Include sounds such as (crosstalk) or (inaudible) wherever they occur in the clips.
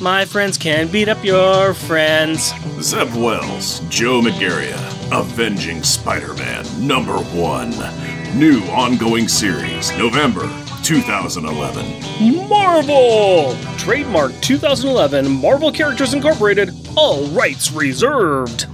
My friends can beat up your friends. Zeb Wells, Joe Madureira, Avenging Spider Man number one. New ongoing series, November 2011. Marvel! Trademark 2011 Marvel Characters Incorporated, all rights reserved.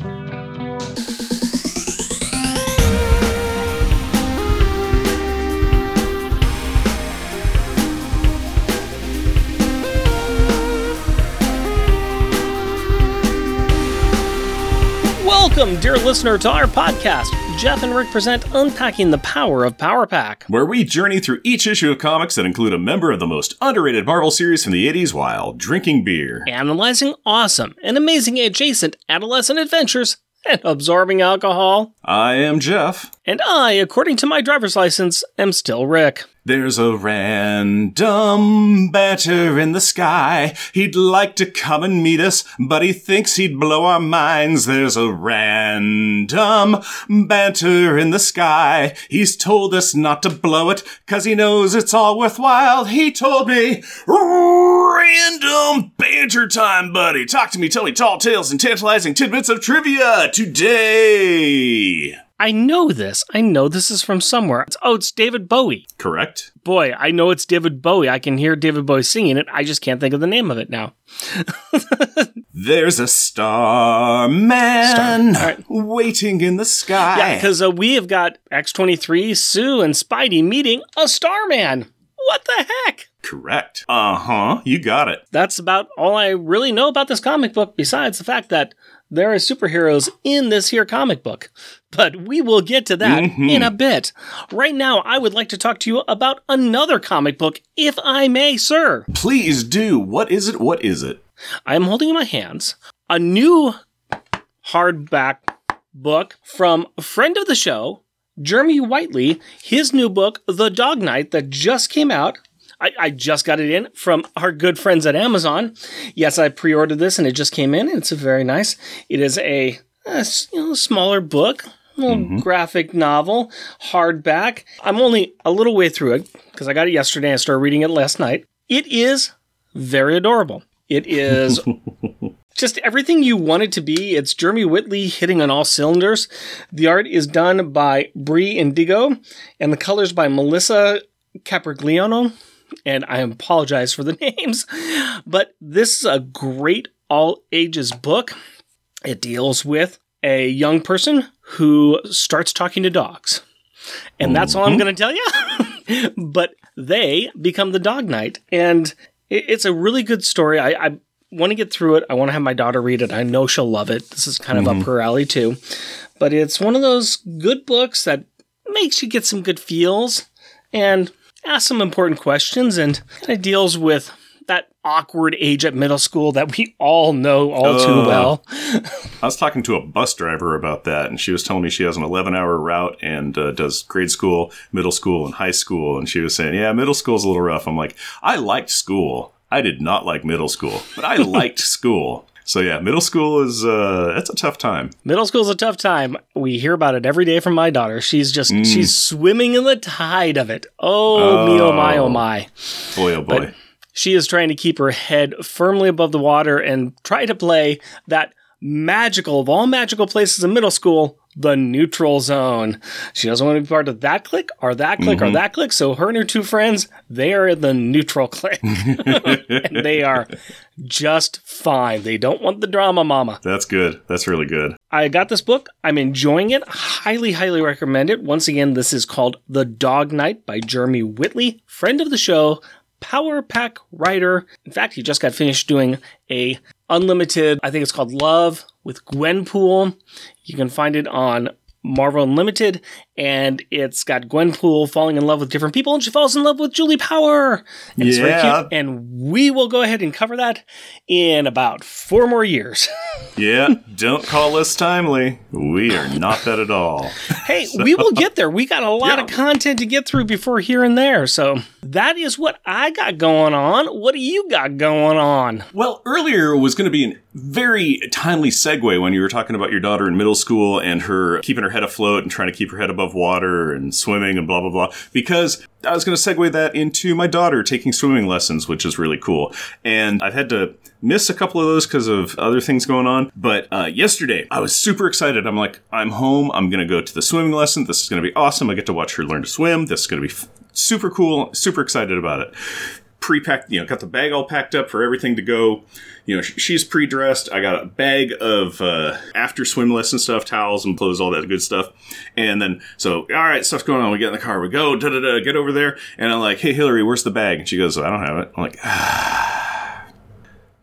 Welcome, dear listener, to our podcast. Jeff and Rick present Unpacking the Power of Power Pack. Where we journey through each issue of comics that include a member of the most underrated Marvel series from the 80s while drinking beer. Analyzing awesome and amazing adjacent adolescent adventures and absorbing alcohol. I am Jeff. And I, according to my driver's license, am still Rick. There's a random banter in the sky. He'd like to come and meet us, but he thinks he'd blow our minds. There's a random banter in the sky. He's told us not to blow it, cause he knows it's all worthwhile. He told me, random banter time, buddy. Talk to me, tell me tall tales and tantalizing tidbits of trivia today. I know this. I know this is from somewhere. It's, oh, it's David Bowie. Correct? Boy, I know it's David Bowie. I can hear David Bowie singing it. I just can't think of the name of it now. (laughs) There's a star man Star. Right. waiting in the sky. Yeah, because uh, we have got X23, Sue, and Spidey meeting a Starman. What the heck? Correct. Uh huh. You got it. That's about all I really know about this comic book, besides the fact that there are superheroes in this here comic book. But we will get to that Mhm. in a bit. Right now, I would like to talk to you about another comic book, if I may, sir. Please do. What is it? What is it? I am holding in my hands a new hardback book from a friend of the show, Jeremy Whitley, his new book, The Dog Knight, that just came out. I, I just got it in from our good friends at Amazon. Yes, I pre ordered this and it just came in. It's a very nice. It is a you know, smaller book, little mm-hmm. graphic novel, hardback. I'm only a little way through it because I got it yesterday and I started reading it last night. It is very adorable. It is (laughs) just everything you want it to be. It's Jeremy Whitley hitting on all cylinders. The art is done by Bre Indigo, and the colors by Melissa Caprigliano. And I apologize for the (laughs) names, but this is a great all ages book. It deals with a young person who starts talking to dogs. And that's all I'm mm-hmm. going to tell you. (laughs) but they become the dog knight. And it's a really good story. I, I want to get through it. I want to have my daughter read it. I know she'll love it. This is kind of up mm-hmm. her alley too. But it's one of those good books that makes you get some good feels and ask some important questions and kind of deals with that awkward age at middle school that we all know all too well. (laughs) I was talking to a bus driver about that, and she was telling me she has an 11 hour route and uh, does grade school, middle school, and high school. And she was saying, Yeah, middle school's a little rough. I'm like, I liked school. I did not like middle school, but I (laughs) liked school. So yeah, middle school is uh, that's a tough time. Middle school's a tough time. We hear about it every day from my daughter. She's just she's swimming in the tide of it. Oh, me oh my oh Oh. my. Boy, oh boy. But- She is trying to keep her head firmly above the water and try to play that magical of all magical places in middle school, the neutral zone. She doesn't want to be part of that clique or that clique or mm-hmm. that clique. So her and her two friends, they are in the neutral clique. and (laughs) (laughs) they are just fine. They don't want the drama mama. that's good. That's really good. I got this book. I'm enjoying it. Highly, highly recommend it. Once again, this is called The Dog Knight by Jeremy Whitley, friend of the show, Power Pack writer. In fact, he just got finished doing a unlimited, I think it's called Love with Gwenpool. You can find it on Marvel Unlimited, and it's got Gwenpool falling in love with different people, and she falls in love with Julie Power. And it's very Yeah. cute. And we will go ahead and cover that in about four more years. (laughs) Yeah, don't call us timely. We are not that at all. Hey, we will get there. We got a lot Yeah. of content to get through before here and there. So that is what I got going on. What do you got going on? Well, earlier was going to be a very timely segue when you were talking about your daughter in middle school and her keeping her head afloat and trying to keep her head above above water and swimming and blah blah blah. Because I was going to segue that into my daughter taking swimming lessons, which is really cool. And I've had to miss a couple of those because of other things going on. But uh, yesterday, I was super excited. I'm like, I'm home. I'm going to go to the swimming lesson. This is going to be awesome. I get to watch her learn to swim. This is going to be f- super cool. Super excited about it. Pre-packed, you know, got the bag all packed up for everything to go. You know, sh- she's pre-dressed. I got a bag of uh, after swim lesson stuff, towels and clothes, all that good stuff. And then, so all right, stuff's going on. We get in the car. We go, da da da, get over there. And I'm like, hey Hillary, where's the bag? And she goes, I don't have it. I'm like, ah.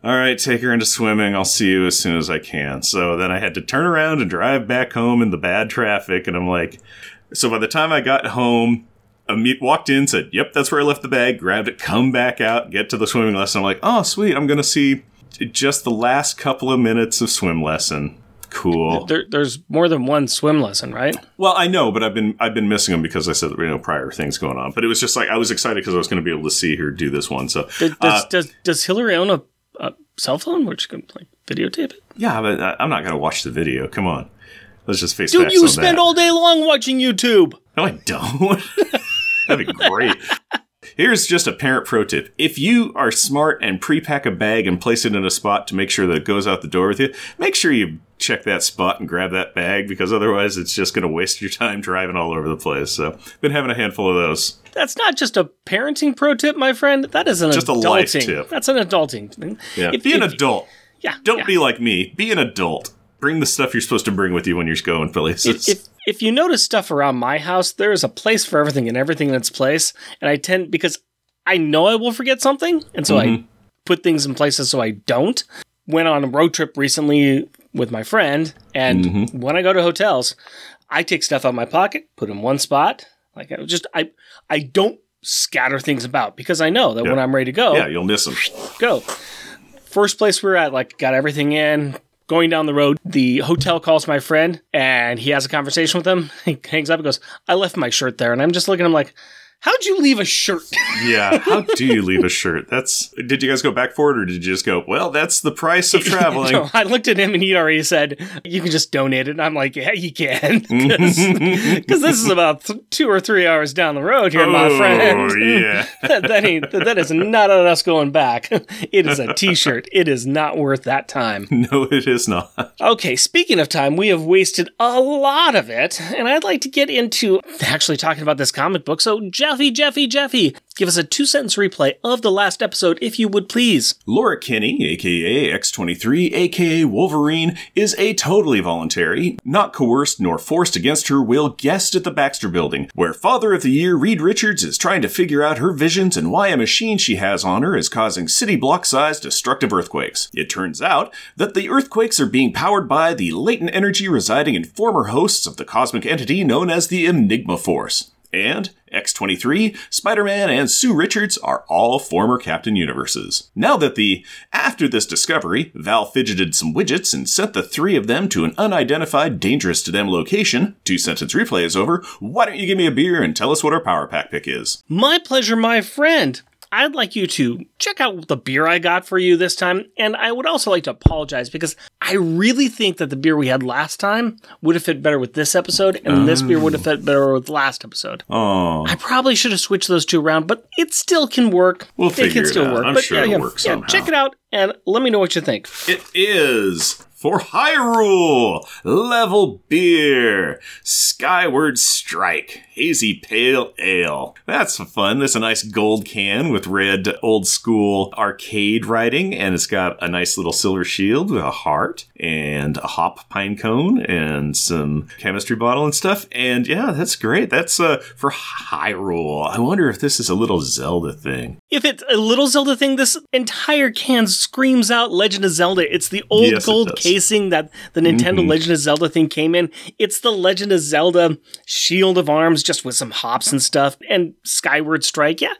All right, take her into swimming. I'll see you as soon as I can. So then I had to turn around and drive back home in the bad traffic. And I'm like, so by the time I got home, walked in, said, "Yep, that's where I left the bag." Grabbed it, come back out, get to the swimming lesson. I'm like, "Oh, sweet! I'm gonna see just the last couple of minutes of swim lesson. Cool." There, there's more than one swim lesson, right? Well, I know, but I've been I've been missing them because I said you know prior things going on. But it was just like I was excited because I was going to be able to see her do this one. So Does, uh, does, does, Hillary own a, a cell phone she can like videotape it? yeah, but I'm not going to watch the video. Come on, let's just face Dude, you spend that. all day long watching YouTube. No, I don't. (laughs) That'd be great. Here's just a parent pro tip. If you are smart and pre-pack a bag and place it in a spot to make sure that it goes out the door with you, make sure you check that spot and grab that bag because otherwise it's just going to waste your time driving all over the place. So, been having a handful of those. That's not just a parenting pro tip, my friend. That is an Just a adulting. life tip. That's an adulting thing. Yeah. If- be an if- adult. Yeah. Don't yeah. be like me. Be an adult. Bring the stuff you're supposed to bring with you when you're going places. if, if if you notice stuff around my house, there is a place for everything and everything in its place. And I tend because I know I will forget something, and so I mm-hmm. put things in places so I don't. Went on a road trip recently with my friend, and mm-hmm. when I go to hotels, I take stuff out of my pocket, put in one spot. Like I just I I don't scatter things about because I know that when I'm ready to go, yeah, you'll miss them. go. First place we were at, like, got everything in. Going down the road, the hotel calls my friend and he has a conversation with him. (laughs) He hangs up and goes, I left my shirt there. And I'm just looking at him like, How'd you leave a shirt? (laughs) Yeah. How do you leave a shirt? That's. Did you guys go back for it, or did you just go? Well, that's the price of (laughs) traveling. No, I looked at him and he already said, You can just donate it. And I'm like, Yeah, you can. (laughs) Because this is about th- two or three hours down the road here, my Oh, friend. yeah. that, that ain't that is not on us going back. It is a t-shirt. It is not worth that time. No, it is not. Okay, speaking of time, we have wasted a lot of it, and I'd like to get into actually talking about this comic book. So, Jeffy, Jeffy, Jeffy, give us a two sentence replay of the last episode, if you would please. Laura Kinney, aka X23, aka Wolverine, is a totally voluntary, not coerced nor forced against her will guest at the Baxter Building, where Father of the Year Reed Richards is trying to figure out her visions and why a machine she has on her is causing city block sized destructive earthquakes. It turns out that the earthquakes are being powered by the latent energy residing in former hosts of the cosmic entity known as the Enigma Force. And X23, Spider Man, and Sue Richards are all former Captain Universes. Now that the. After this discovery, Val fidgeted some widgets and sent the three of them to an unidentified, dangerous to them location. Two sentence replay is over. Why don't you give me a beer and tell us what our power pack pick is? My pleasure, my friend. I'd like you to check out the beer I got for you this time, and I would also like to apologize because I really think that the beer we had last time would have fit better with this episode, and this beer would have fit better with last episode. Oh, I probably should have switched those two around, but it still can work. We'll it figure can it still out. work. I'm but sure yeah, it'll yeah, work yeah, somehow. check it out and let me know what you think. it is for Hyrule level beer Skyward Strike Hazy Pale Ale. That's fun. There's a nice gold can with red old school arcade writing, and it's got a nice little silver shield with a heart and a hop pine cone and some chemistry bottle and stuff. And yeah, that's great. That's uh, for Hyrule. I wonder if this is a little Zelda thing. If it's a little Zelda thing, this entire can screams out Legend of Zelda. It's the old Yes, gold. Mm-hmm. casing that the Nintendo Legend of Zelda thing came in. It's the Legend of Zelda shield of arms, just with some hops and stuff, and Skyward Strike. Yeah,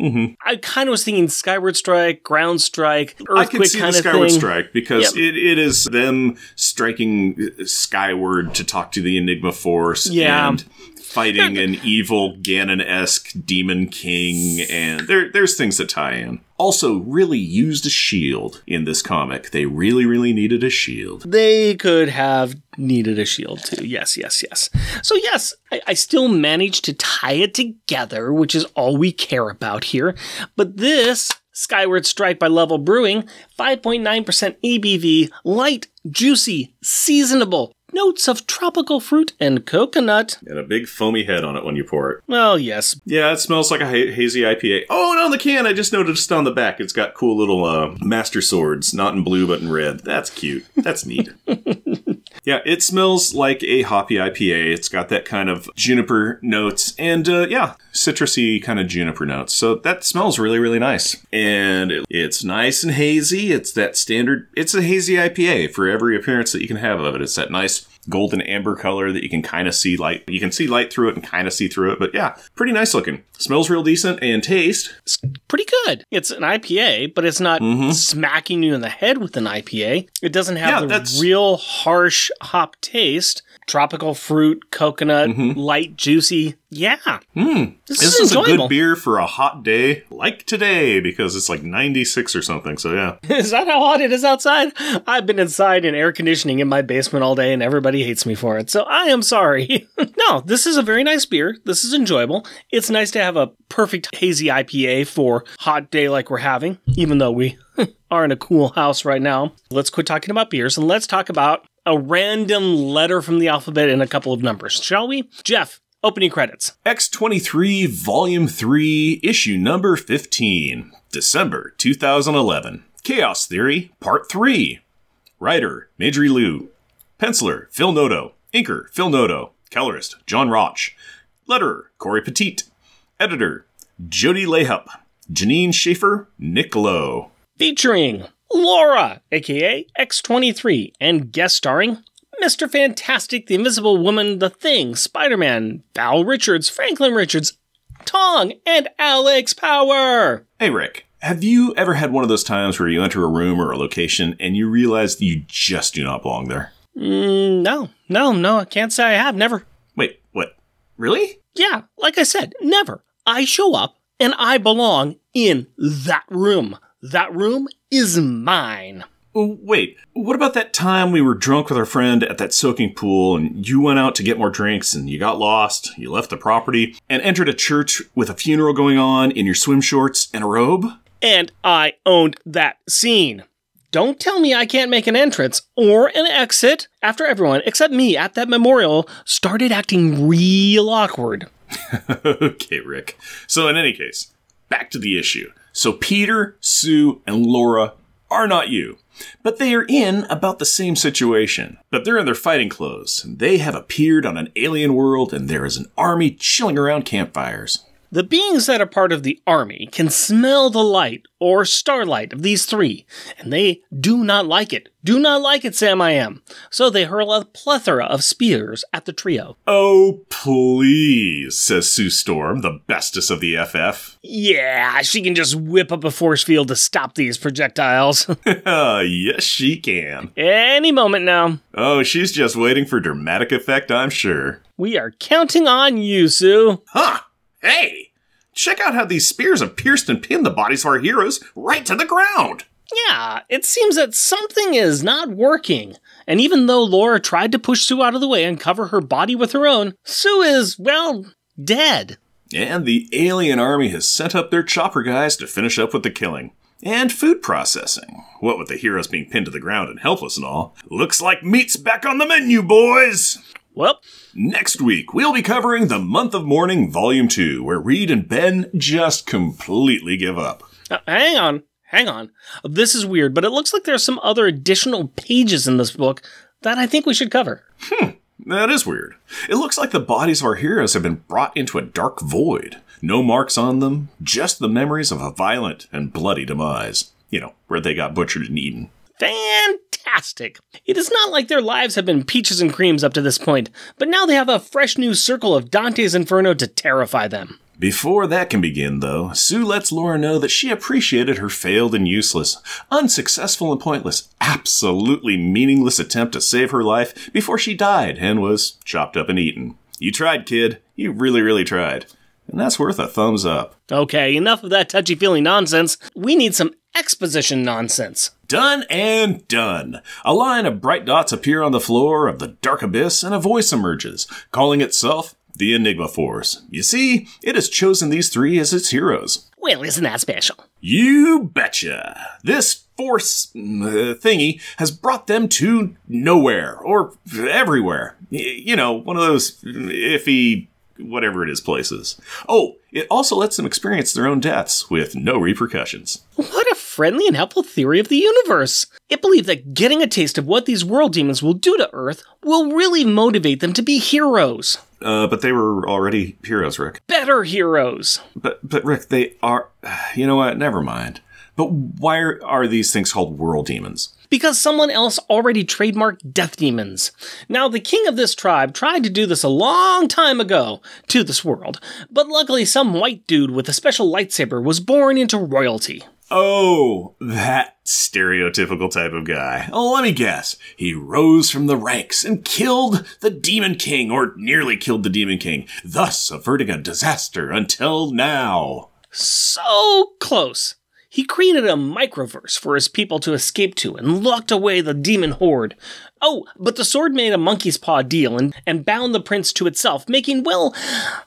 Mm-hmm. I kind of was thinking Skyward Strike, Ground Strike, I Earthquake see kind the of Skyward thing. Strike because Yep. it, it is them striking uh, skyward to talk to the Enigma Force Yeah. and fighting an (laughs) evil Ganon-esque demon king, and there there's things that tie in. Also, really used a shield in this comic. They really, really needed a shield. They could have needed a shield too. Yes, yes, yes. So, yes, I, I, still managed to tie it together, which is all we care about here. But this Skyward Strike by Level Brewing, 5.9% ABV, light, juicy, seasonable, notes of tropical fruit and coconut. And a big foamy head on it when you pour it. Well, yes. Yeah, it smells like a ha- hazy IPA. Oh, and on the can, I just noticed on the back, it's got cool little uh, master swords, not in blue but in red. That's cute. That's neat. (laughs) yeah, it smells like a hoppy IPA. It's got that kind of juniper notes and, uh, yeah, citrusy kind of juniper notes. So that smells really, really nice. And it, it's nice and hazy. It's that standard, it's a hazy IPA for every appearance that you can have of it. It's that nice golden amber color that you can kind of see light. You can see light through it and kind of see through it. But yeah, pretty nice looking. Smells real decent and taste. It's pretty good. It's an IPA, but it's not mm-hmm. smacking you in the head with an IPA. It doesn't have yeah, the that's... real harsh hop taste tropical fruit, coconut, mm-hmm. light, juicy. Yeah. Mm. This, this is, is a good beer for a hot day like today because it's like 96 or something. So, yeah. (laughs) is that how hot it is outside? I've been inside in air conditioning in my basement all day and everybody hates me for it. So, I am sorry. (laughs) no, this is a very nice beer. This is enjoyable. It's nice to have a perfect hazy IPA for hot day like we're having, even though we (laughs) are in a cool house right now. Let's quit talking about beers and let's talk about a random letter from the alphabet and a couple of numbers, shall we? Jeff, opening credits. X23, Volume 3, Issue Number 15, December 2011. Chaos Theory, Part 3. Writer, Marjorie Liu. Penciler, Phil Noto. Inker, Phil Noto. Colorist, John Roch. Letterer, Cory Petit. Editor, Jody LeHeup. Jeanine Schaefer, Nick Lowe. Featuring Laura, aka X23, and guest starring Mr. Fantastic, The Invisible Woman, The Thing, Spider Man, Val Richards, Franklin Richards, Tong, and Alex Power. Hey, Rick. Have you ever had one of those times where you enter a room or a location and you realize you just do not belong there? Mm, no, no, no, I can't say I have. Never. Wait, what? Really? Yeah, like I said, never. I show up and I belong in that room. That room is mine. Wait, what about that time we were drunk with our friend at that soaking pool and you went out to get more drinks and you got lost, you left the property, and entered a church with a funeral going on in your swim shorts and a robe? And I owned that scene. Don't tell me I can't make an entrance or an exit after everyone, except me, at that memorial started acting real awkward. (laughs) okay, Rick. So, in any case, back to the issue. So Peter, Sue, and Laura are not you. But they are in about the same situation. But they're in their fighting clothes. They have appeared on an alien world, and there is an army chilling around campfires. The beings that are part of the army can smell the light or starlight of these three, and they do not like it. Do not like it, Sam I am. So they hurl a plethora of spears at the trio. Oh, please, says Sue Storm, the bestest of the FF. Yeah, she can just whip up a force field to stop these projectiles. (laughs) Ah, yes, she can. Any moment now. Oh, she's just waiting for dramatic effect, I'm sure. We are counting on you, Sue. Huh! Hey, check out how these spears have pierced and pinned the bodies of our heroes right to the ground. Yeah, it seems that something is not working. And even though Laura tried to push Sue out of the way and cover her body with her own, Sue is, well, dead. And the alien army has sent up their chopper guys to finish up with the killing. And food processing. What with the heroes being pinned to the ground and helpless and all. Looks like meat's back on the menu, boys! Well, next week we'll be covering The Month of Mourning Volume 2, where Reed and Ben just completely give up. Uh, hang on, hang on. This is weird, but it looks like there are some other additional pages in this book that I think we should cover. Hmm, that is weird. It looks like the bodies of our heroes have been brought into a dark void. No marks on them, just the memories of a violent and bloody demise. You know, where they got butchered and eaten fantastic. It is not like their lives have been peaches and creams up to this point, but now they have a fresh new circle of Dante's Inferno to terrify them. Before that can begin, though, Sue lets Laura know that she appreciated her failed and useless, unsuccessful and pointless, absolutely meaningless attempt to save her life before she died and was chopped up and eaten. You tried, kid. You really, really tried. And that's worth a thumbs up. Okay, enough of that touchy feely nonsense. We need some exposition nonsense. Done and done. A line of bright dots appear on the floor of the dark abyss, and a voice emerges, calling itself the Enigma Force. You see, it has chosen these three as its heroes. Well, isn't that special? You betcha. This force uh, thingy has brought them to nowhere or everywhere. You know, one of those iffy, whatever it is, places. Oh, it also lets them experience their own deaths with no repercussions. What friendly and helpful theory of the universe. It believed that getting a taste of what these world demons will do to Earth will really motivate them to be heroes. Uh, but they were already heroes, Rick. Better heroes. But but Rick, they are. You know what? Never mind. But why are, are these things called world demons? Because someone else already trademarked death demons. Now, the king of this tribe tried to do this a long time ago to this world, but luckily, some white dude with a special lightsaber was born into royalty. Oh, that stereotypical type of guy. Oh, let me guess. He rose from the ranks and killed the Demon King, or nearly killed the Demon King, thus averting a disaster until now. So close. He created a microverse for his people to escape to and locked away the demon horde. Oh, but the sword made a monkey's paw deal and, and bound the prince to itself, making, well,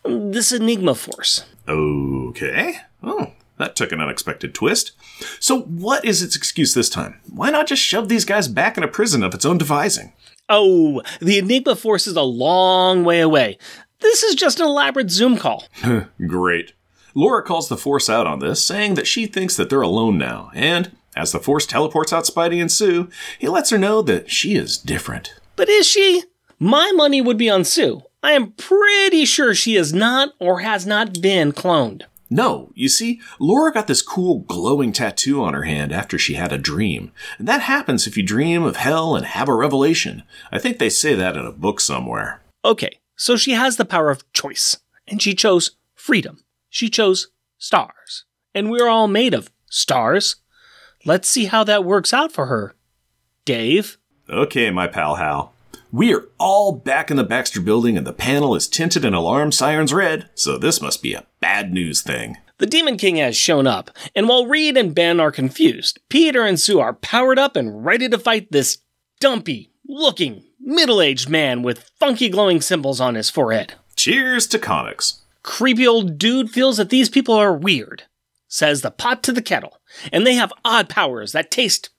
this Enigma Force. Okay. Oh, that took an unexpected twist. So, what is its excuse this time? Why not just shove these guys back in a prison of its own devising? Oh, the Enigma Force is a long way away. This is just an elaborate Zoom call. (laughs) Great. Laura calls the Force out on this, saying that she thinks that they're alone now, and as the Force teleports out Spidey and Sue, he lets her know that she is different. But is she? My money would be on Sue. I am pretty sure she is not or has not been cloned. No, you see, Laura got this cool glowing tattoo on her hand after she had a dream. And that happens if you dream of hell and have a revelation. I think they say that in a book somewhere. Okay, so she has the power of choice, and she chose freedom. She chose stars. And we're all made of stars. Let's see how that works out for her. Dave? Okay, my pal Hal. We are all back in the Baxter building and the panel is tinted and alarm sirens red, so this must be a bad news thing. The Demon King has shown up, and while Reed and Ben are confused, Peter and Sue are powered up and ready to fight this dumpy looking middle aged man with funky glowing symbols on his forehead. Cheers to comics. Creepy old dude feels that these people are weird, says the pot to the kettle, and they have odd powers that taste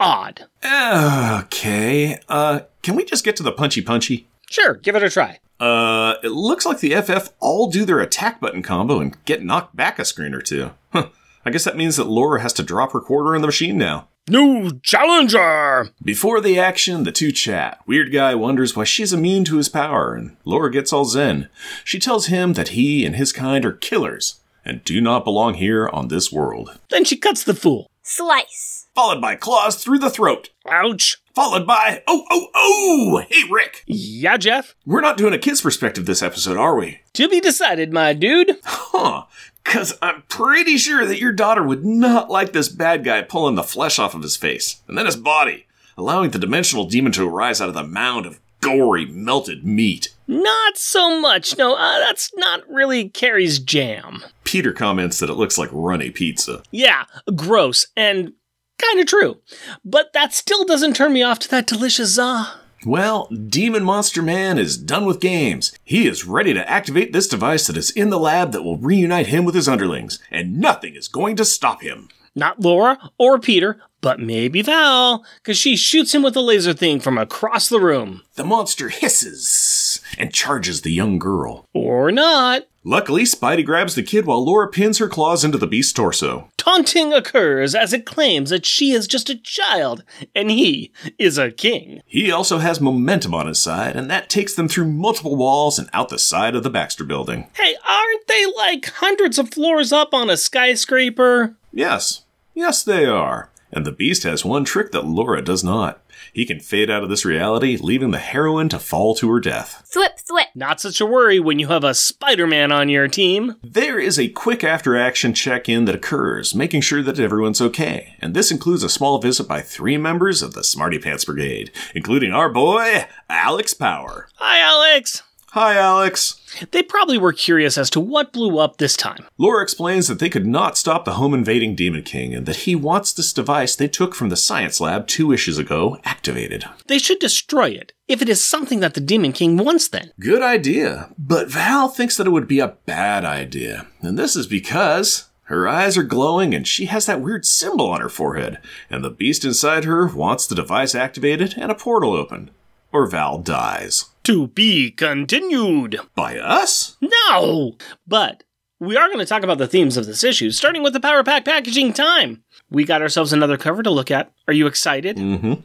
odd. Okay, uh, can we just get to the punchy punchy? Sure, give it a try. Uh, it looks like the FF all do their attack button combo and get knocked back a screen or two. Huh. I guess that means that Laura has to drop her quarter in the machine now. New challenger! Before the action, the two chat. Weird Guy wonders why she's immune to his power, and Laura gets all zen. She tells him that he and his kind are killers and do not belong here on this world. Then she cuts the fool. Slice. Followed by claws through the throat. Ouch. Followed by, oh, oh, oh! Hey, Rick! Yeah, Jeff? We're not doing a kid's perspective this episode, are we? To be decided, my dude. Huh. Cause I'm pretty sure that your daughter would not like this bad guy pulling the flesh off of his face, and then his body, allowing the dimensional demon to arise out of the mound of gory, melted meat. Not so much. No, uh, that's not really Carrie's jam. Peter comments that it looks like runny pizza. Yeah, gross and kind of true. But that still doesn't turn me off to that delicious uh Well, Demon Monster Man is done with games. He is ready to activate this device that is in the lab that will reunite him with his underlings, and nothing is going to stop him. Not Laura or Peter, but maybe Val, because she shoots him with a laser thing from across the room. The monster hisses and charges the young girl. Or not. Luckily, Spidey grabs the kid while Laura pins her claws into the beast's torso. Taunting occurs as it claims that she is just a child and he is a king. He also has momentum on his side, and that takes them through multiple walls and out the side of the Baxter building. Hey, aren't they like hundreds of floors up on a skyscraper? Yes, yes, they are. And the beast has one trick that Laura does not. He can fade out of this reality, leaving the heroine to fall to her death. Thwip, thwip. Not such a worry when you have a Spider Man on your team. There is a quick after action check in that occurs, making sure that everyone's okay. And this includes a small visit by three members of the Smarty Pants Brigade, including our boy, Alex Power. Hi, Alex. Hi, Alex. They probably were curious as to what blew up this time. Laura explains that they could not stop the home invading Demon King and that he wants this device they took from the science lab two issues ago activated. They should destroy it, if it is something that the Demon King wants then. Good idea. But Val thinks that it would be a bad idea. And this is because her eyes are glowing and she has that weird symbol on her forehead. And the beast inside her wants the device activated and a portal opened. Or Val dies. To be continued. By us? No! But we are going to talk about the themes of this issue, starting with the Power Pack packaging time. We got ourselves another cover to look at. Are you excited? Mm-hmm.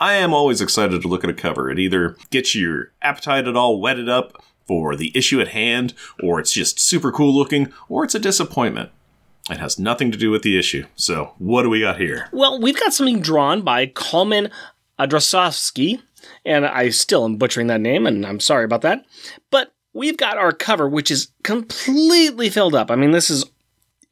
I am always excited to look at a cover. It either gets your appetite at all whetted up for the issue at hand, or it's just super cool looking, or it's a disappointment. It has nothing to do with the issue. So, what do we got here? Well, we've got something drawn by Kalman Andrasofszky, and I still am butchering that name, and I'm sorry about that. But we've got our cover, which is completely filled up. I mean, this is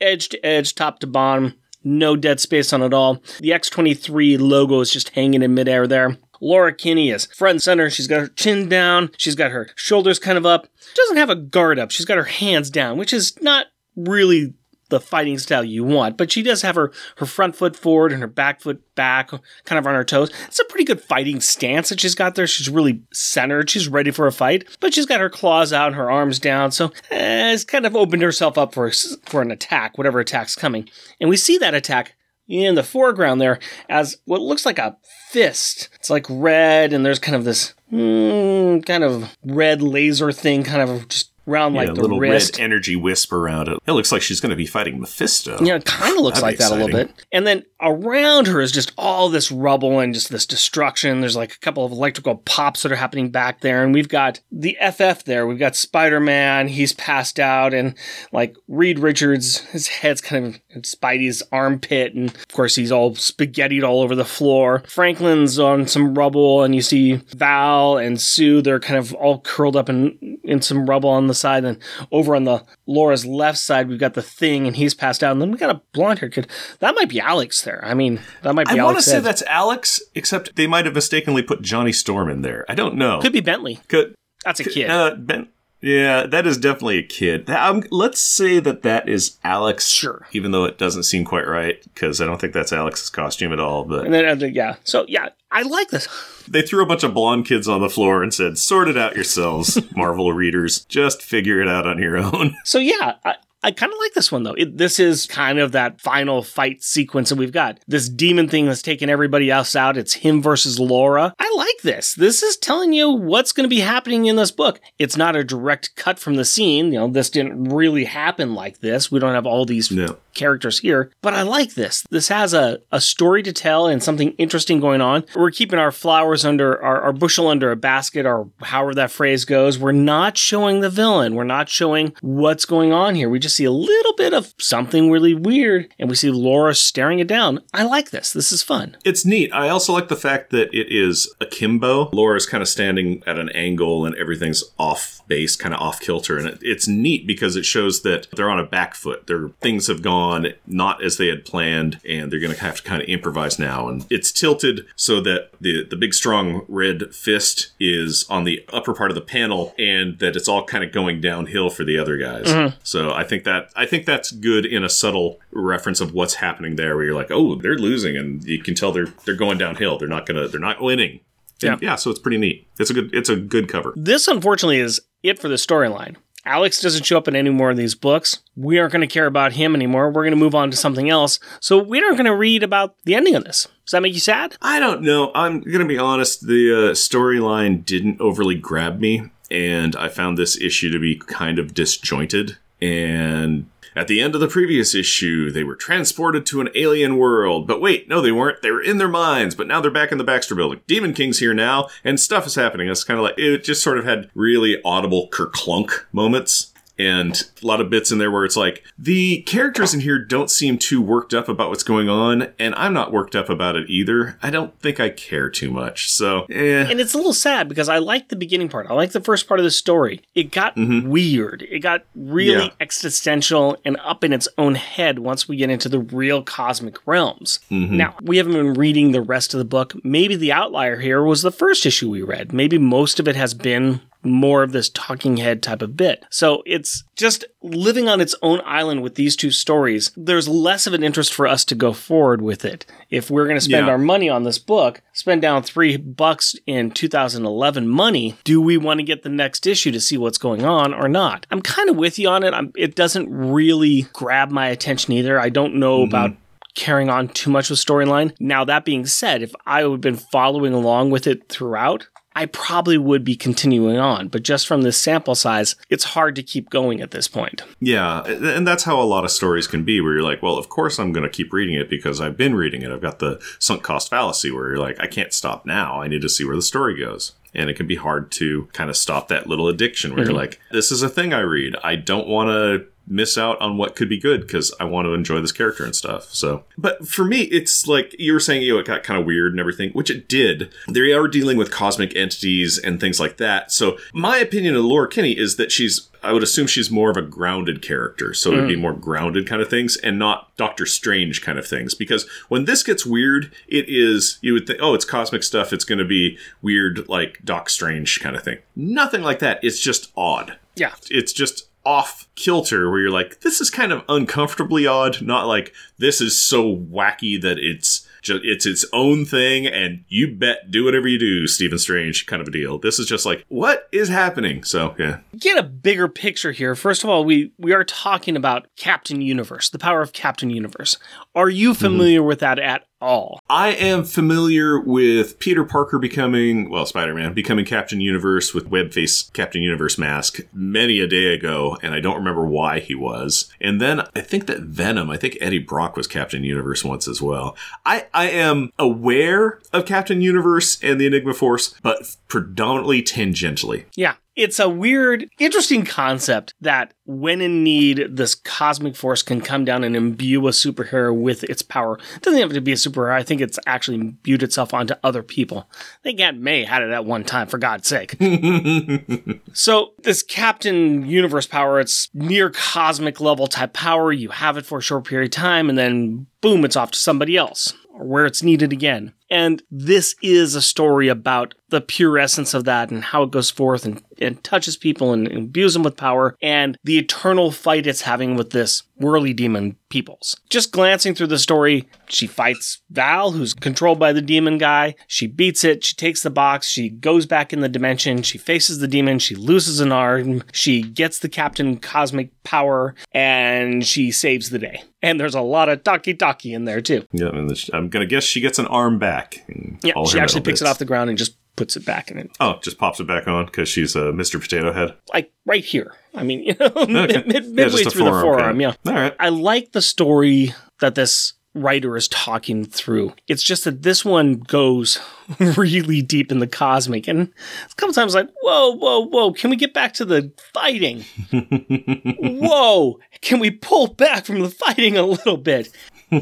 edge to edge, top to bottom, no dead space on it all. The X23 logo is just hanging in midair there. Laura Kinney is front and center. She's got her chin down. She's got her shoulders kind of up. She doesn't have a guard up. She's got her hands down, which is not really the fighting style you want, but she does have her, her front foot forward and her back foot back, kind of on her toes. It's a pretty good fighting stance that she's got there. She's really centered. She's ready for a fight, but she's got her claws out and her arms down, so eh, it's kind of opened herself up for, for an attack, whatever attack's coming. And we see that attack in the foreground there as what looks like a fist. It's like red, and there's kind of this mm, kind of red laser thing kind of just around Yeah, like a the little wrist. red energy wisp around it. It looks like she's going to be fighting Mephisto. Yeah, it kind of looks That'd like that a little bit. And then around her is just all this rubble and just this destruction. There's like a couple of electrical pops that are happening back there. And we've got the FF there. We've got Spider Man. He's passed out. And like Reed Richards, his head's kind of in Spidey's armpit. And of course, he's all spaghettied all over the floor. Franklin's on some rubble. And you see Val and Sue. They're kind of all curled up in, in some rubble on the side. And over on the Laura's left side, we've got the thing, and he's passed out. And then we got a blonde hair kid. That might be Alex there. I mean, that might be I want to say that's Alex, except they might have mistakenly put Johnny Storm in there. I don't know. Could be Bentley. Could, That's a kid. Uh, ben, yeah, that is definitely a kid. That- um, let's say that that is Alex. Sure. Even though it doesn't seem quite right, because I don't think that's Alex's costume at all. But and then, uh, yeah. So, yeah, I like this. they threw a bunch of blonde kids on the floor and said, "Sort it out yourselves, (laughs) Marvel readers. Just figure it out on your own." So, yeah, I, I kind of like this one, though. It, this is kind of that final fight sequence that we've got. This demon thing that's taken everybody else out. It's him versus Laura. I like this. This is telling you what's going to be happening in this book. It's not a direct cut from the scene. You know, this didn't really happen like this. We don't have all these No. characters here, but I like this. This has a, a story to tell and something interesting going on. We're keeping our flowers under our, our bushel under a basket, or however that phrase goes. We're not showing the villain. We're not showing what's going on here. We just see a little bit of something really weird, and we see Laura staring it down. I like this. This is fun. It's neat. I also like the fact that it is akimbo. Laura's kind of standing at an angle and everything's off base, kind of off kilter. And it, it's neat because it shows that they're on a back foot. Their things have gone not as they had planned, and they're going to have to kind of improvise now. And it's tilted so that the, the big, strong red fist is on the upper part of the panel and that it's all kind of going downhill for the other guys. Mm-hmm. So I think that I think that's good in a subtle reference of what's happening there where you're like, oh, they're losing and you can tell they're they're going downhill. They're not gonna they're not winning. And yeah, so it's pretty neat. It's a good it's a good cover. This, unfortunately, is it for the storyline. Alex doesn't show up in any more of these books. We aren't going to care about him anymore. We're going to move on to something else. So we aren't going to read about the ending of this. Does that make you sad? I don't know. I'm gonna be honest. The uh, storyline didn't overly grab me, and I found this issue to be kind of disjointed. And at the end of the previous issue, they were transported to an alien world. But wait, no, they weren't. They were in their minds. But now they're back in the Baxter Building. Demon King's here now, and stuff is happening. It's kind of like it just sort of had really audible kerclunk moments. And a lot of bits in there where it's like, the characters in here don't seem too worked up about what's going on, and I'm not worked up about it either. I don't think I care too much. So, eh. And it's a little sad because I like the beginning part. I like the first part of the story. It got weird. It got really Yeah. existential and up in its own head once we get into the real cosmic realms. Now, we haven't been reading the rest of the book. Maybe the outlier here was the first issue we read. Maybe most of it has been more of this talking head type of bit. So it's just living on its own island with these two stories. There's less of an interest for us to go forward with it. If we're going to spend Yeah. our money on this book, spend down three bucks in 2011 money, do we want to get the next issue to see what's going on or not? I'm kind of with you on it. I'm, it doesn't really grab my attention either. I don't know mm-hmm. about carrying on too much with storyline. Now, that being said, if I would have been following along with it throughout, I probably would be continuing on. But just from this sample size, it's hard to keep going at this point. Yeah, and that's how a lot of stories can be, where you're like, well, of course I'm going to keep reading it because I've been reading it. I've got the sunk cost fallacy where you're like, I can't stop now. I need to see where the story goes. And it can be hard to kind of stop that little addiction where you're mm-hmm. like, this is a thing I read. I don't want to miss out on what could be good because I want to enjoy this character and stuff. So, but for me, it's like you were saying, you know, it got kind of weird and everything, which it did. They are dealing with cosmic entities and things like that. So, my opinion of Laura Kinney is that she's, I would assume she's more of a grounded character. So, it'd be mm. more grounded kind of things and not Doctor Strange kind of things. Because when this gets weird, it is, you would think, oh, it's cosmic stuff. It's going to be weird, like Doc Strange kind of thing. Nothing like that. It's just odd Yeah. it's just off kilter where you're like this is kind of uncomfortably odd not like this is so wacky that it's just it's its own thing and you bet do whatever you do stephen strange kind of a deal this is just like what is happening so yeah Get a bigger picture here. First of all, we, we are talking about Captain Universe, the power of Captain Universe. Are you mm-hmm. familiar with that at all? i am familiar with peter parker becoming well spider-man becoming captain universe with web face captain universe mask many a day ago and i don't remember why he was and then i think that venom i think eddie brock was captain universe once as well i i am aware of captain universe and the enigma force but predominantly tangentially Yeah. It's a weird, interesting concept that when in need, this cosmic force can come down and imbue a superhero with its power. It doesn't have to be a superhero. I think it's actually imbued itself onto other people. I think Aunt May had it at one time, for God's sake. (laughs) so this Captain Universe power, it's near cosmic level type power. You have it for a short period of time, and then boom, it's off to somebody else or where it's needed again. And this is a story about the pure essence of that and how it goes forth and, and touches people and imbues them with power and the eternal fight it's having with this whirly demon peoples. Just glancing through the story, she fights Val, who's controlled by the demon guy. She beats it. She takes the box. She goes back in the dimension. She faces the demon. She loses an arm. She gets the captain cosmic power and she saves the day. And there's a lot of talkie talkie in there too. yeah i'm gonna guess she gets an arm back Yeah, she actually picks it off the ground and just puts it back in it, oh just pops it back on because she's a mr potato head like right here. I mean, (laughs) you know, mid, mid, Yeah, midway a through the forearm. okay. Yeah, all right I like the story that this writer is talking through. It's just that this one goes (laughs) really deep in the cosmic, and a couple times like, whoa, whoa, whoa, can we get back to the fighting? (laughs) whoa, can we pull back from the fighting a little bit? (laughs)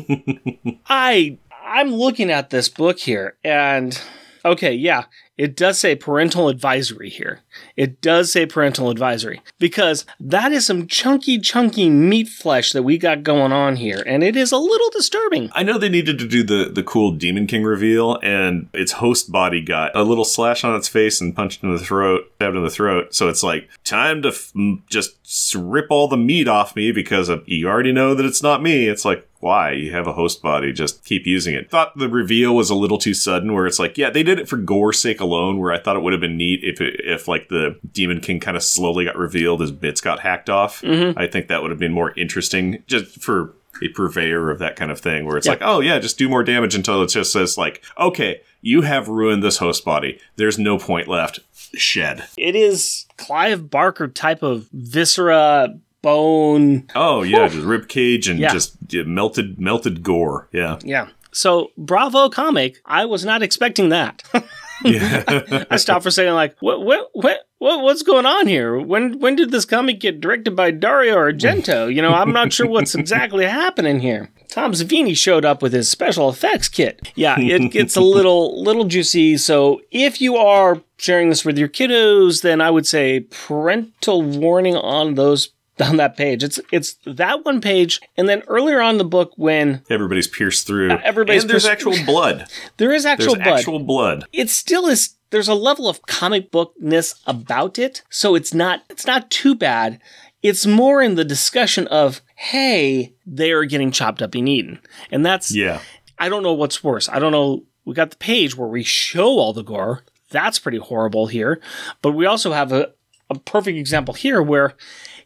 I I'm looking at this book here and okay, yeah, it does say parental advisory here. It does say parental advisory because that is some chunky chunky meat flesh that we got going on here and it is a little disturbing. I know they needed to do the the cool Demon King reveal, and its host body got a little slash on its face and punched in the throat, stabbed in the throat. So it's like time to f- just rip all the meat off me because of, you already know that it's not me. It's like why you have a host body, just keep using it. Thought the reveal was a little too sudden, where it's like yeah they did it for gore's sake alone. Where I thought it would have been neat if it, if like the Demon King kind of slowly got revealed, his bits got hacked off. Mm-hmm. I think that would have been more interesting just for a purveyor of that kind of thing where it's Yeah. like oh yeah just do more damage until it just says like okay you have ruined this host body there's no point left shed It is Clive Barker type of viscera bone oh yeah just rib cage and Yeah. just yeah, melted melted gore yeah Yeah. So Bravo comic, I was not expecting that. (laughs) yeah (laughs) I stopped for a second, like, what, what, what, what, what's going on here? When, when did this comic get directed by Dario Argento? (laughs) You know, I'm not sure what's exactly happening here. Tom Savini showed up with his special effects kit. Yeah, it gets a little, little juicy. So if you are sharing this with your kiddos, then I would say parental warning on those on that page. It's it's that one page, and then earlier on in the book when everybody's pierced through everybody's and there's pierced- actual blood (laughs) there is there's actual blood, actual blood it still is there's a level of comic bookness about it, so it's not it's not too bad. It's more in the discussion of, hey, they are getting chopped up and eaten. And that's Yeah. I don't know what's worse. I don't know. We got the page where we show all the gore. That's pretty horrible here. But we also have a, a perfect example here where,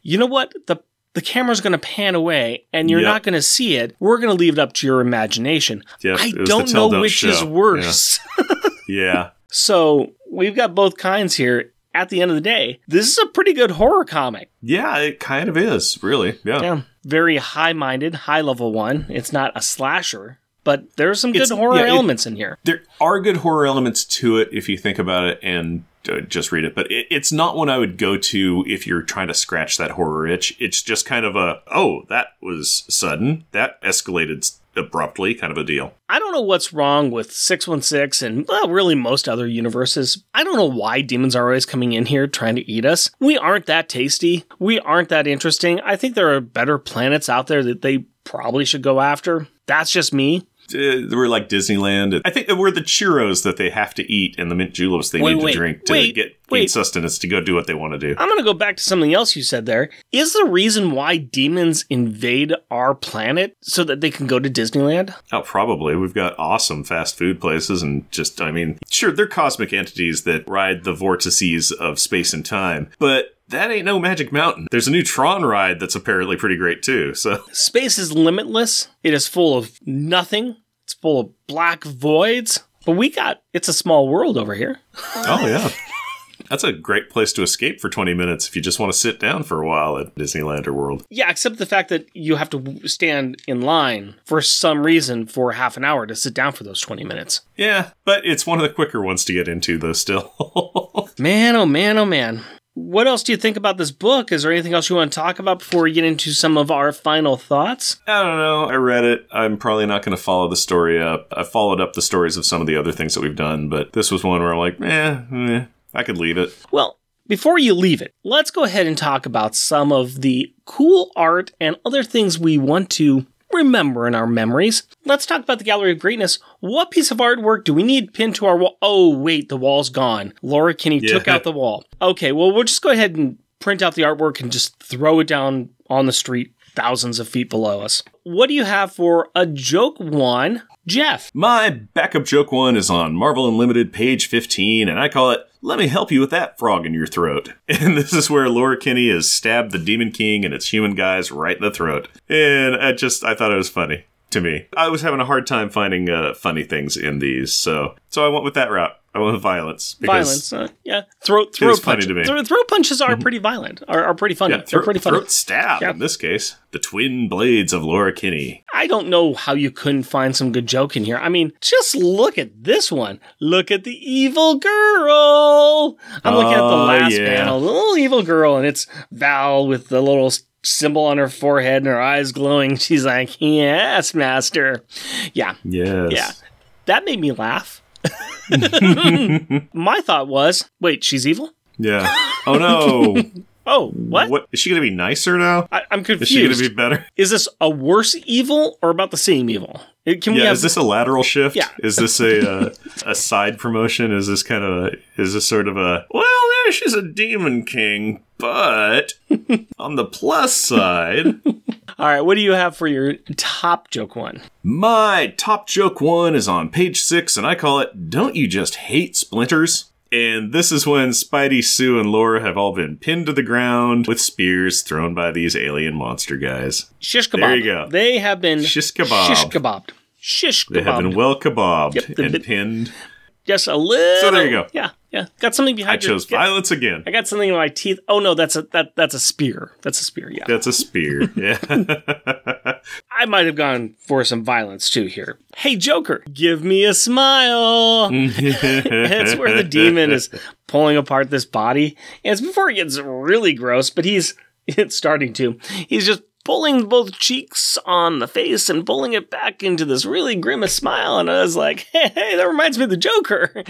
you know what? The the camera's going to pan away and you're Yep. not going to see it. We're going to leave it up to your imagination. Yeah, I it was the don't know don't which is worse. (laughs) Yeah. So we've got both kinds here. At the end of the day, this is a pretty good horror comic. Yeah, it kind of is, really. Yeah. Yeah. Very high minded, high level one. It's not a slasher, but there's some good It's- horror yeah, it- elements in here. There are good horror elements to it if you think about it and Uh, just read it, but it, it's not one I would go to if you're trying to scratch that horror itch. It's just kind of a, oh, that was sudden. That escalated abruptly kind of a deal. I don't know what's wrong with 616 and, well, really most other universes. I don't know why demons are always coming in here trying to eat us. We aren't that tasty. We aren't that interesting. I think there are better planets out there that they probably should go after. That's just me. Uh, we're like Disneyland. I think we're the churros that they have to eat and the mint juleps they Wait, need wait, to drink to wait, get wait. sustenance to go do what they want to do. I'm going to go back to something else you said there. Is the reason why demons invade our planet so that they can go to Disneyland? Oh, probably. We've got awesome fast food places and just, I mean, sure, they're cosmic entities that ride the vortices of space and time, but that ain't no Magic Mountain. There's a new Tron ride that's apparently pretty great too, so. Space is limitless. It is full of nothing. Full of black voids. But we got it's a small world over here. Oh, yeah. That's a great place to escape for 20 minutes if you just want to sit down for a while at Disneyland or World. Yeah, except the fact that you have to stand in line for some reason for half an hour to sit down for those 20 minutes. Yeah, but it's one of the quicker ones to get into, though, still. (laughs) Man, oh man, oh man. What else do you think about this book? Is there anything else you want to talk about before we get into some of our final thoughts? I don't know. I read it. I'm probably not going to follow the story up. I followed up the stories of some of the other things that we've done, but this was one where I'm like, eh, eh I could leave it. Well, before you leave it, let's go ahead and talk about some of the cool art and other things we want to remember in our memories. Let's talk about the Gallery of Greatness. What piece of artwork do we need pinned to our wall? Oh, wait, the wall's gone. Laura Kinney took out the wall. Okay, well, we'll just go ahead and print out the artwork and just throw it down on the street thousands of feet below us. What do you have for a joke one, Jeff? My backup joke one is on Marvel Unlimited, page 15, and I call it Let Me Help You with That Frog in Your Throat. (laughs) And this is where Laura Kinney has stabbed the Demon King and its human guys right in the throat. And I just, I thought it was funny to me. I was having a hard time finding uh, funny things in these, so so I went with that route. I went with violence. Violence, uh, yeah. Throat, throat funny punches. to me. Throat, throat punches are pretty violent. Are, are pretty funny. Yeah, They're throat, pretty funny. throat stab Yeah. in this case. The twin blades of Laura Kinney. I don't know how you couldn't find some good joke in here. I mean, just look at this one. Look at the evil girl. I'm looking at the Oh, last yeah. panel, the little evil girl, and it's Val with the little symbol on her forehead and her eyes glowing. (laughs) She's like, "Yes, master." Yeah, Yes. yeah. That made me laugh. (laughs) My thought was, wait, she's evil? Yeah. Oh no. (laughs) Oh, what? What is she going to be nicer now? I, I'm Is she going to be better? Is this a worse evil or about the same evil? Can Yeah, have is this a lateral shift? Yeah. Is this a (laughs) uh, a side promotion? Is this kind of a, is this sort of a well, yeah, she's a demon king, but (laughs) on the plus side, All right, what do you have for your top joke one? my top joke one is on page six, and I call it "Don't you just hate splinters?" And this is when Spidey, Sue, and Laura have all been pinned to the ground with spears thrown by these alien monster guys. Shish kebab. There you go. They have been Shish kebab. Shish kebabbed. Shish They have been well kebabbed Yep, and pinned. Just a little. So there you go. Yeah, yeah. Got something I behind your- chose get- violence again. I got something in my teeth. Oh no, that's a that that's a spear. That's a spear. Yeah. That's a spear. (laughs) Yeah. (laughs) I might have gone for some violence too here. Hey Joker, give me a smile. (laughs) That's where the demon is pulling apart this body. And it's before it gets really gross, but he's it's starting to. He's just pulling both cheeks on the face and pulling it back into this really grimace smile. And I was like, hey, hey that reminds me of the Joker.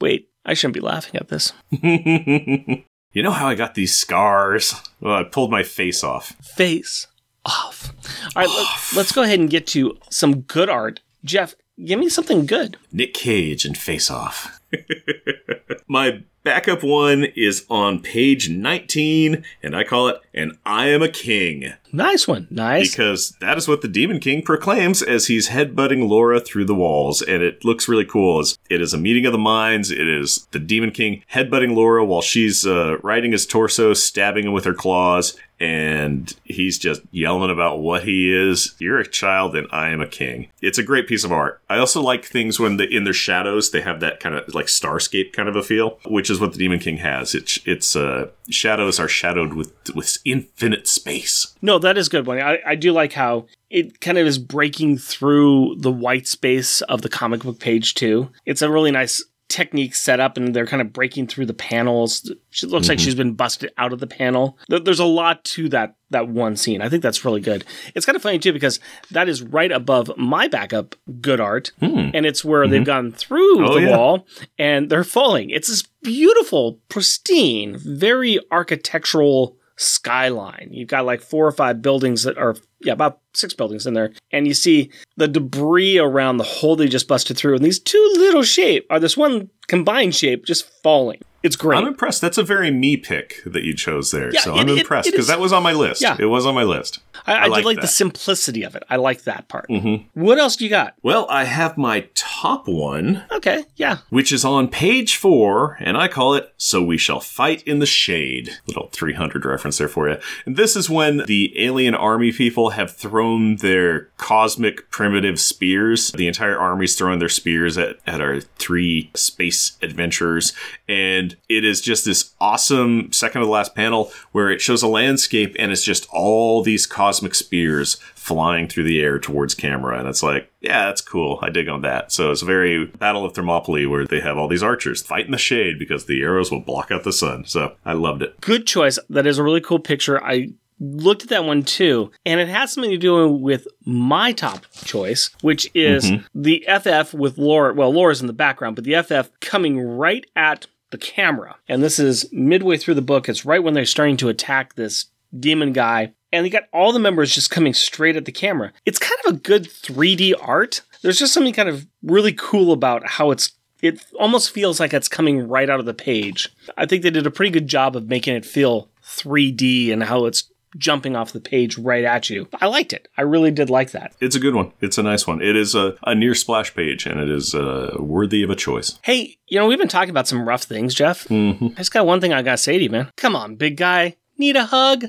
Wait, I shouldn't be laughing at this. (laughs) you know how I got these scars? Well, I pulled my face off. Face off. All right, let, let's go ahead and get to some good art. Jeff, give me something good. Nick Cage and Face Off. (laughs) My backup one is on page 19, and I call it And I Am a King. Nice one. Nice. Because that is what the Demon King proclaims as he's headbutting Laura through the walls, and it looks really cool. As It is a meeting of the minds. It is the Demon King headbutting Laura while she's uh, riding his torso, stabbing him with her claws, and he's just yelling about what he is. You're a child, and I am a king. It's a great piece of art. I also like things when the, in their shadows they have that kind of like starscape kind of a feel, which is what the Demon King has. It's it's uh, shadows are shadowed with with infinite space. no, that is good one. I, I do like how it kind of is breaking through the white space of the comic book page too. It's a really nice technique set up and they're kind of breaking through the panels. She looks like mm-hmm. she's been busted out of the panel. There's a lot to that that one scene. I think that's really good. It's kind of funny too because that is right above my backup good art hmm. and it's where they've mm-hmm. gone through Oh, the yeah. wall and they're falling. It's this beautiful, pristine, very architectural skyline. You've got like four or five buildings that are, yeah, about six buildings in there. And you see the debris around the hole they just busted through. And these two little shape are this one combined shape just falling. It's great. I'm impressed. That's a very me pick that you chose there. Yeah, so it- I'm impressed because that was on my list. Yeah. It was on my list. I, I, I do like like the simplicity of it. I like that part. Mm-hmm. What else do you got? Well, I have my top one, Okay, yeah. which is on page four, and I call it So We Shall Fight in the Shade. Little 300 reference there for you. And this is when the alien army people have thrown their cosmic primitive spears. The entire army's throwing their spears at, at our three space adventurers. And it is just this awesome second to the last panel where it shows a landscape and it's just all these cosmic spears flying through the air towards camera. And it's like, yeah, that's cool. I dig on that. So it's a very Battle of Thermopylae where they have all these archers fight in the shade because the arrows will block out the sun. So I loved it. Good choice. That is a really cool picture. I looked at that one too, and it has something to do with my top choice, which is mm-hmm. the FF with Laura. Well, Laura's in the background, but the FF coming right at the camera. And this is midway through the book. It's right when they're starting to attack this demon guy. And you got all the members just coming straight at the camera. It's kind of a good 3D art. There's just something kind of really cool about how it's it almost feels like it's coming right out of the page. I think they did a pretty good job of making it feel 3D and how it's jumping off the page right at you. I liked it. I really did like that. It's a good one. It's a nice one. It is a, a near splash page and it is uh, worthy of a choice. Hey, you know, we've been talking about some rough things, Jeff. Mm-hmm. I just got one thing I gotta say to you, man. Come on, big guy. Need a hug?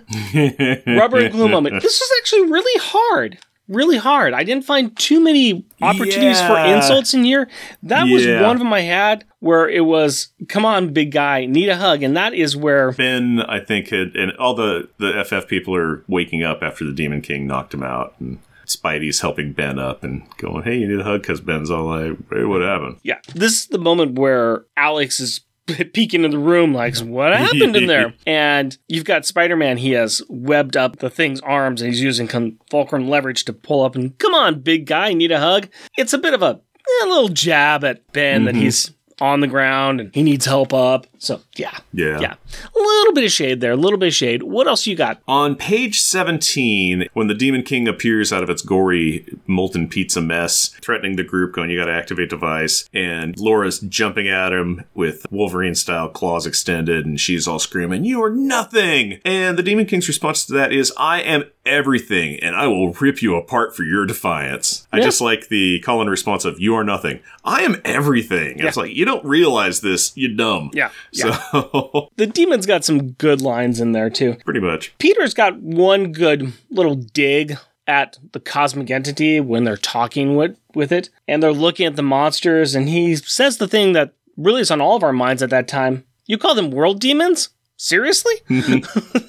Rubber and glue moment. This was actually really hard. Really hard. I didn't find too many opportunities for insults in here. That was one of them I had where it was, come on, big guy, need a hug. And that is where Ben, I think, had, and all the, the FF people are waking up after the Demon King knocked him out. And Spidey's helping Ben up and going, hey, you need a hug? Because Ben's all like, hey, what happened? Yeah, this is the moment where Alex is (laughs) peeking in the room, like, (laughs) what happened in there? (laughs) And you've got Spider Man. He has webbed up the thing's arms and he's using con- fulcrum leverage to pull up and, come on, big guy, need a hug? It's a bit of a, a little jab at Ben that mm-hmm. he's on the ground and he needs help up. So, yeah. Yeah. Yeah. A little bit of shade there, a little bit of shade. What else you got? On page 17, when the Demon King appears out of its gory molten pizza mess, threatening the group, going, You gotta activate device, and Laura's jumping at him with Wolverine style claws extended, and she's all screaming, You are nothing! And the Demon King's response to that is, I am everything, and I will rip you apart for your defiance. I just like the call and response of, You are nothing. I am everything. It's like, You don't realize this, you're dumb. Yeah. Yeah. So, (laughs) the demon's got some good lines in there, too. pretty much. Peter's got one good little dig at the cosmic entity when they're talking with, with it, and they're looking at the monsters, and he says the thing that really is on all of our minds at that time. You call them world demons? Seriously? (laughs) (laughs)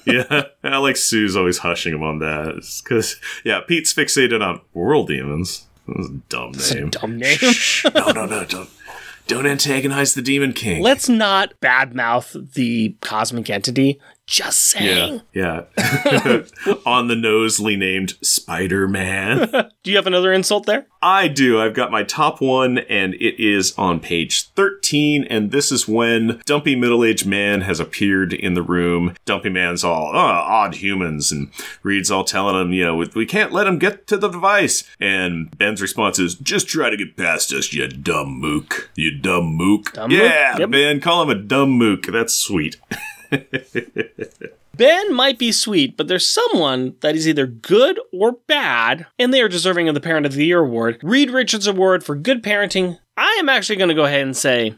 yeah, I like Sue's always hushing him on that because yeah, Pete's fixated on world demons. That's a dumb name. dumb name. Shh, no, no, no, don't don't antagonize the Demon King. Let's not badmouth the cosmic entity Just saying. Yeah. Yeah. (laughs) (laughs) On the nosely named Spider Man. (laughs) Do you have another insult there? I do. I've got my top one, and it is on page 13. And this is when Dumpy Middle Aged Man has appeared in the room. Dumpy Man's all, oh, odd humans. And Reed's all telling him, you know, we can't let him get to the device. And Ben's response is, just try to get past us, you dumb mook. You dumb mook. Dumb mook? yeah, Yep. Ben, call him a dumb mook. That's sweet. (laughs) Ben might be sweet, but there's someone that is either good or bad, and they are deserving of the Parent of the Year award. Reed Richards Award for good parenting. I am actually going to go ahead and say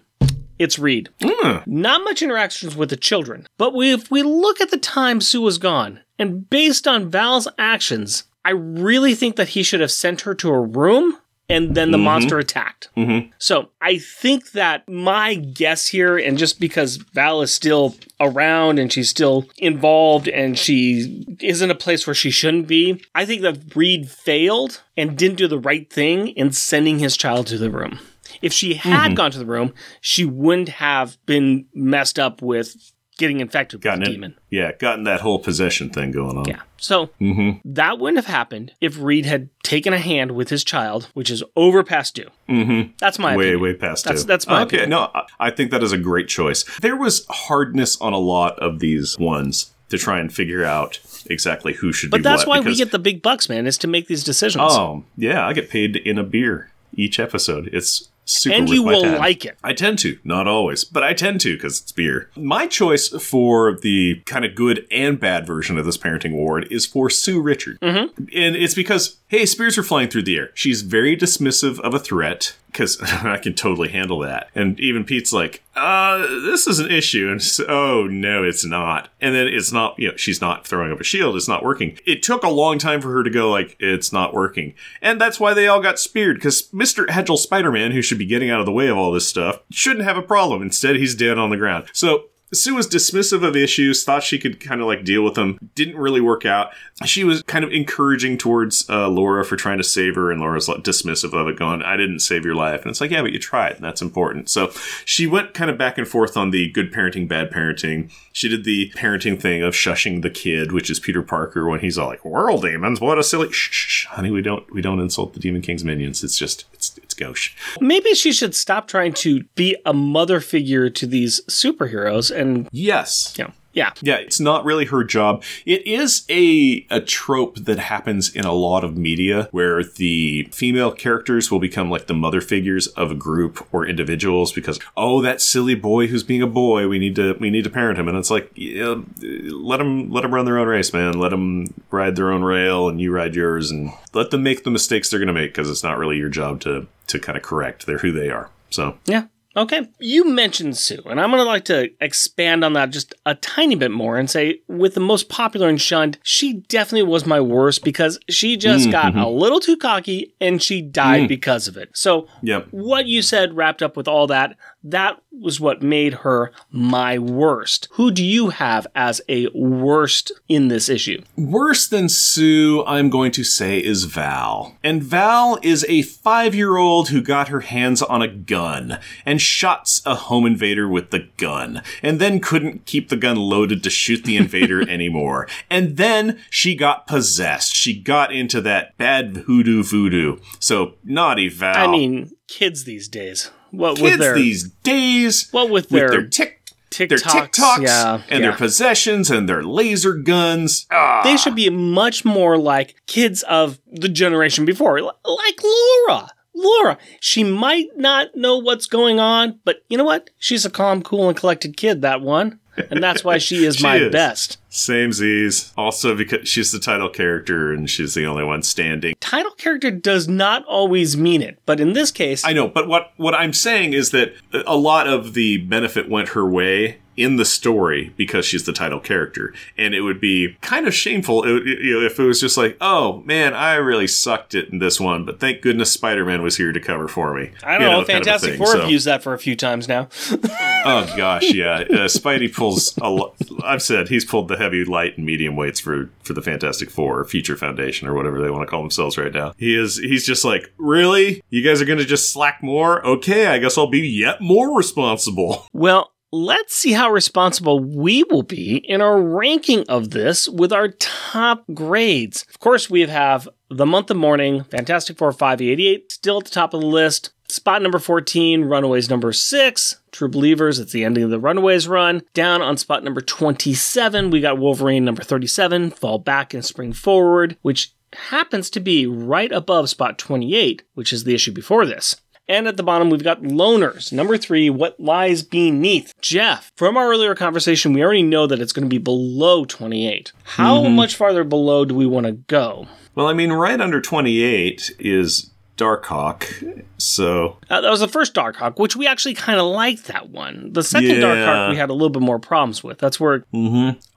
it's Reed. Mm. Not much interactions with the children, but we, if we look at the time Sue was gone, and based on Val's actions, I really think that he should have sent her to a room and then the monster attacked. Mhm. So I think that my guess here, and just because Val is still around and she's still involved and she is in a place where she shouldn't be, I think that Reed failed and didn't do the right thing in sending his child to the room. If she had gone to the room, she wouldn't have been messed up with getting infected with Gotten the it. demon. Yeah, gotten that whole possession thing going on. Yeah. So Mm-hmm. that wouldn't have happened if Reed had taken a hand with his child, which is over past due. Mm-hmm. That's my way opinion. way past That's- due. that's my okay. opinion. No, I- think that is a great choice. There was hardness on a lot of these ones to try and figure out exactly who should But that's why we get the big bucks, man, is to make these decisions. Oh yeah, I get paid in a beer each episode. It's super. and you will time. like it. I tend to, not always, but I tend to because it's beer. My choice for the kind of good and bad version of this parenting award is for Sue Richard. Mm-hmm. And it's because, hey, spears are flying through the air. She's very dismissive of a threat because (laughs) I can totally handle that. And even Pete's like, uh, this is an issue. And it's, oh, no, it's not. And then it's not, you know, she's not throwing up a shield. It's not working. It took a long time for her to go, like, it's not working. And that's why they all got speared because Mr. Hedgel Spider Man, who should be getting out of the way of all this stuff, shouldn't have a problem. Instead, he's dead on the ground. So, Sue was dismissive of issues, thought she could kind of like deal with them. Didn't really work out. She was kind of encouraging towards uh, Laura for trying to save her, and Laura's like dismissive of it, going, I didn't save your life. And it's like, yeah, but you tried, and that's important. So she went kind of back and forth on the good parenting, bad parenting. She did the parenting thing of shushing the kid, which is Peter Parker when he's all like, World demons, what a silly shh, shh, shh. honey, we don't we don't insult the Demon King's minions. It's just it's gauche. Maybe she should stop trying to be a mother figure to these superheroes and, Yes. know, yeah. Yeah, it's not really her job. It is a a trope that happens in a lot of media where the female characters will become like the mother figures of a group or individuals because oh that silly boy who's being a boy we need to we need to parent him and it's like yeah, let them let them run their own race man let them ride their own rail and you ride yours and let them make the mistakes they're going to make because it's not really your job to to kind of correct they're who they are so Yeah. Okay. You mentioned Sue, and I'm going to like to expand on that just a tiny bit more and say, with the most popular and shunned, she definitely was my worst because she just got mm-hmm. a little too cocky and she died mm. because of it. So, yep what you said wrapped up with all that, that was what made her my worst. Who do you have as a worst in this issue? Worse than Sue, I'm going to say, is Val. And Val is a five year old who got her hands on a gun and shots a home invader with the gun, and then couldn't keep the gun loaded to shoot the invader (laughs) anymore. And then she got possessed. She got into that bad hoodoo voodoo. So, naughty Val. I mean, kids these days. What with kids their these days. what with with their, their tick. Their TikToks, TikToks yeah, and yeah. their possessions and their laser guns. Ah. They should be much more like kids of the generation before, like Laura. Laura, she might not know what's going on, but you know what? She's a calm, cool, and collected kid, that one. And that's why she is (laughs) She my is. best. Same Z's. Also because she's the title character and she's the only one standing. Title character does not always mean it, but in this case, I know, but what what I'm saying is that a lot of the benefit went her way in the story because she's the title character, and it would be kind of shameful uh, you know, if it was just like, oh man, I really sucked it in this one, but thank goodness Spider-Man was here to cover for me. I don't You know, kind of Fantastic thing, Four so- have used that for a few times now. (laughs) Oh gosh, yeah. Uh, Spidey pulls a lot. I've said he's pulled the heavy, light, and medium weights for for the Fantastic Four, or Future Foundation, or whatever they want to call themselves right now. He is. He's just like, really? You guys are going to just slack more? Okay, I guess I'll be yet more responsible. Well, let's see how responsible we will be in our ranking of this with our top grades. Of course, we have The Month of Mourning, Fantastic Four 588, still at the top of the list. Spot number 14, Runaways number 6, True Believers, it's the ending of the Runaways run. Down on spot number 27, we got Wolverine number 37, Fall Back and Spring Forward, which happens to be right above spot 28, which is the issue before this. And at the bottom, we've got loners. Number three, what lies beneath. Jeff, from our earlier conversation, we already know that it's going to be below 28. How mm-hmm. much farther below do we want to go? Well, I mean, right under 28 is Darkhawk. So, Uh, that was the first Darkhawk, which we actually kind of liked that one. The second Yeah. Darkhawk we had a little bit more problems with. That's where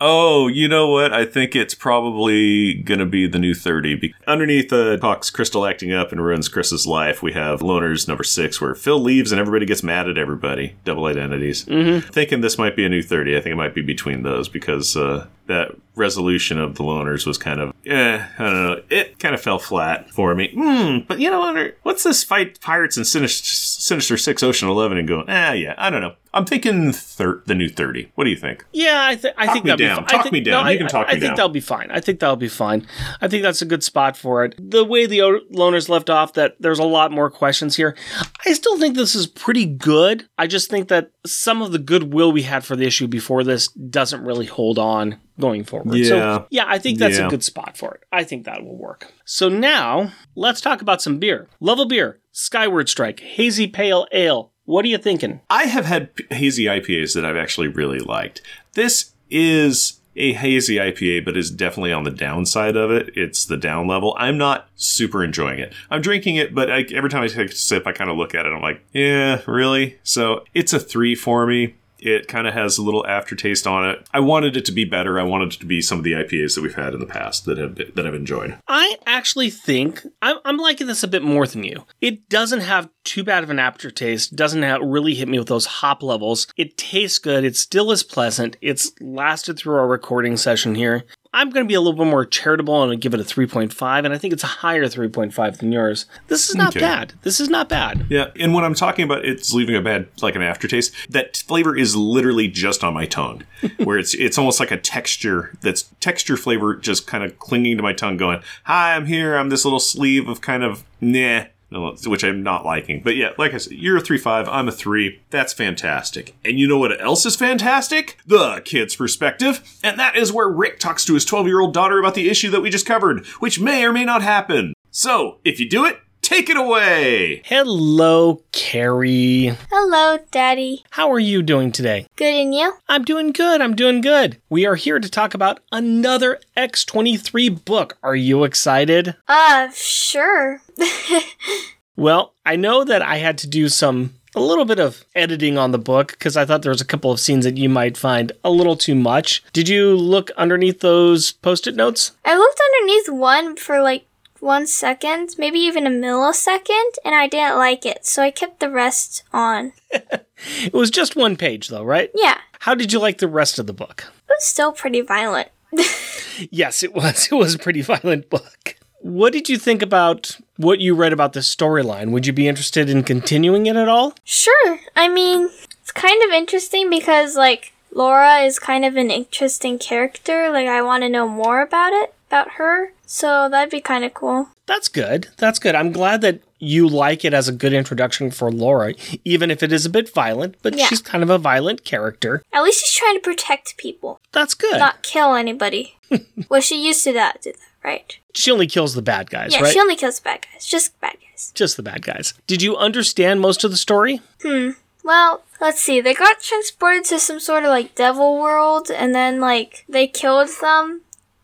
oh, you know what? I think it's probably going to be the new 30. Be- Underneath uh, Hawk's crystal acting up and ruins Chris's life, we have Loners number six, where Phil leaves and everybody gets mad at everybody. Double identities. Mm-hmm. Thinking this might be a new 30. I think it might be between those because uh, that resolution of the Loners was kind of, eh, I don't know. It kind of fell flat for me. Hmm, but you know, Hunter, what's this fight Pirates and Sinister, Sinister Six Ocean 11 and going, ah, yeah, I don't know. I'm thinking thir- the new 30. What do you think? Yeah, I, th- I think me that'll down. be fine. Talk I think, me down. No, You I, can talk I, I think down. that'll be fine. I think that'll be fine. I think that's a good spot for it. The way the o- loners left off, that there's a lot more questions here. I still think this is pretty good. I just think that some of the goodwill we had for the issue before this doesn't really hold on going forward. Yeah. So yeah, I think that's Yeah. a good spot for it. I think that will work. So now let's talk about some beer. Level beer, Skyward Strike, Hazy Pale Ale. What are you thinking? I have had hazy IPAs that I've actually really liked. This is a hazy IPA, but is definitely on the downside of it. It's the down level. I'm not super enjoying it. I'm drinking it, but I, every time I take a sip, I kind of look at it. I'm like, yeah, really? So it's a three for me. It kind of has a little aftertaste on it. I wanted it to be better. I wanted it to be some of the IPAs that we've had in the past that have that I've enjoyed. I actually think I'm, I'm liking this a bit more than you. It doesn't have too bad of an aftertaste. Doesn't have, really hit me with those hop levels. It tastes good. It still is pleasant. It's lasted through our recording session here. I'm going to be a little bit more charitable and give it a 3.5, and I think it's a higher 3.5 than yours. This is not Okay. bad. This is not bad. Yeah, and when I'm talking about it's leaving a bad like an aftertaste, that flavor is literally just on my tongue, (laughs) where it's it's almost like a texture that's texture flavor just kind of clinging to my tongue, going, "Hi, I'm here. I'm this little sleeve of kind of nah." No, Which I'm not liking, but yeah, like I said, you're a three five, I'm a three. That's fantastic. And you know what else is fantastic? The kid's perspective, and that is where Rick talks to his 12 year old daughter about the issue that we just covered, which may or may not happen. So if you do it, take it away. Hello, Carrie. Hello, Daddy. How are you doing today? Good and you? I'm doing good. I'm doing good. We are here to talk about another X23 book. Are you excited? Uh, sure. (laughs) Well, I know that I had to do some a little bit of editing on the book because I thought there was a couple of scenes that you might find a little too much. Did you look underneath those post-it notes? I looked underneath one for like one second, maybe even a millisecond, and I didn't like it, so I kept the rest on. (laughs) It was just one page though, right? Yeah, How did you like the rest of the book? it was still pretty violent. (laughs) Yes, it was. It was a pretty violent book. What did you think about what you read about the storyline? Would you be interested in continuing it at all? Sure, I mean, it's kind of interesting because, like, Laura is kind of an interesting character. Like, I want to know more about it, about her, so that'd be kind of cool. That's good. That's good. I'm glad that you like it as a good introduction for Laura, even if it is a bit violent, but Yeah. she's kind of a violent character. At least she's trying to protect people, That's good. not kill anybody. (laughs) well, she used to that, do that, right? she only kills the bad guys, Yeah, right? she only kills bad guys, just bad guys. Just the bad guys. Did you understand most of the story? Hmm. Well, let's see. They got transported to some sort of like devil world, and then like they killed them,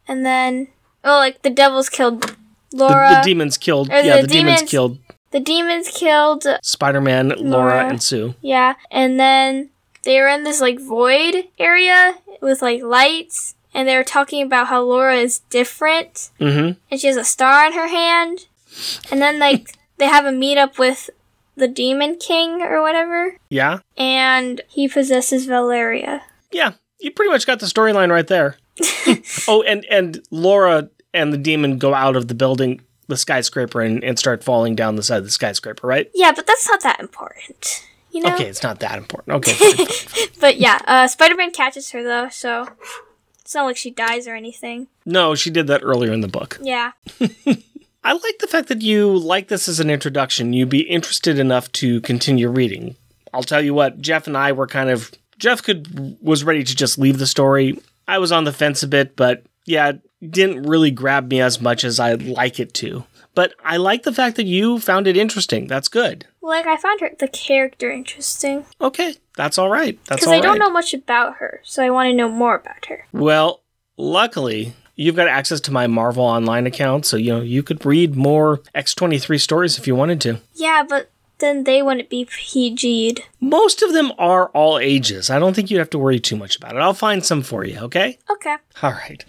and then oh, like the devils killed The, Laura. the demons killed. Yeah, the the demons, demons- killed the demons killed Spider Man, Laura, Laura. and Sue. yeah, and then they were in this like void area with like lights, and they were talking about how Laura is different, Mm-hmm. and she has a star in her hand, and then like (laughs) they have a meetup with the Demon King or whatever, Yeah. and he possesses Valeria. Yeah. You pretty much got the storyline right there. (laughs) oh, and and Laura and the demon go out of the building, the skyscraper, and, and start falling down the side of the skyscraper, right? Yeah, but that's not that important. you know. Okay, it's not that important. (laughs) Okay. fine. But yeah, uh, Spider Man catches her though, so it's not like she dies or anything. no, she did that earlier in the book. Yeah. (laughs) I like the fact that you like this as an introduction. You'd be interested enough to continue reading. I'll tell you what, Jeff and I were kind of Jeff could was ready to just leave the story. I was on the fence a bit, but yeah, it didn't really grab me as much as I'd like it to. But I like the fact that you found it interesting. That's good. Like I found her the character interesting Okay, that's all right. That's all right. because I don't know much about her, so I want to know more about her. Well, luckily, you've got access to my Marvel Online account, so you know you could read more X23 stories if you wanted to. Yeah, but then they wouldn't be PG'd. Most of them are all ages. I don't think you'd have to worry too much about it. I'll find some for you, okay? Okay. All right.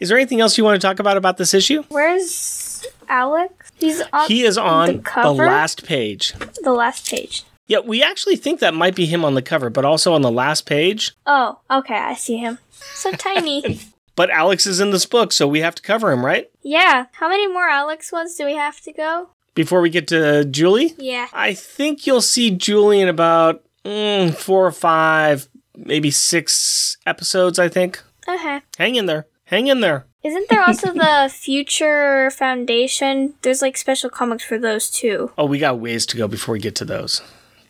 Is there anything else you want to talk about about this issue? Where's Alex? He's on He is on the the, last page. the last page. Yeah, we actually think that might be him on the cover, but also on the last page. Oh, okay, I see him. So tiny. (laughs) But Alex is in this book, so we have to cover him, right? yeah. How many more Alex ones do we have to go? Before we get to Julie? Yeah. I think you'll see Julie in about mm, four or five, maybe six episodes, I think. Okay. Hang in there. Hang in there. Isn't there also the (laughs) Future Foundation? There's like special comics for those too. Oh, we got ways to go before we get to those.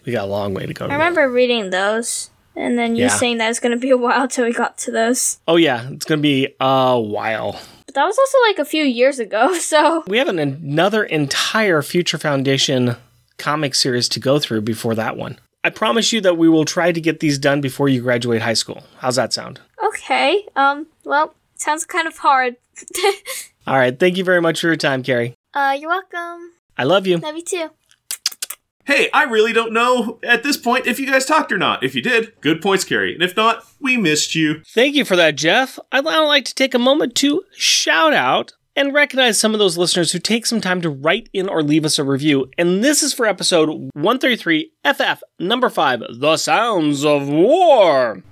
We got a long way to go. to I remember reading those, and then you Yeah. saying that it's gonna be a while till we got to those. Oh, yeah. It's going to be a while. That was also like a few years ago, (laughs) so We have an, another entire Future Foundation comic series to go through before that one. I promise you that we will try to get these done before you graduate high school. How's that sound? okay. Um. Well, sounds kind of hard. (laughs) All right. Thank you very much for your time, Carrie. uh, you're welcome. I love you. Love you too. Hey, I really don't know at this point if you guys talked or not. If you did, good points, Carrie. And if not, we missed you. Thank you for that, Jeff. I'd like to take a moment to shout out and recognize some of those listeners who take some time to write in or leave us a review. And this is for episode 133, FF number 5, The Sounds of War.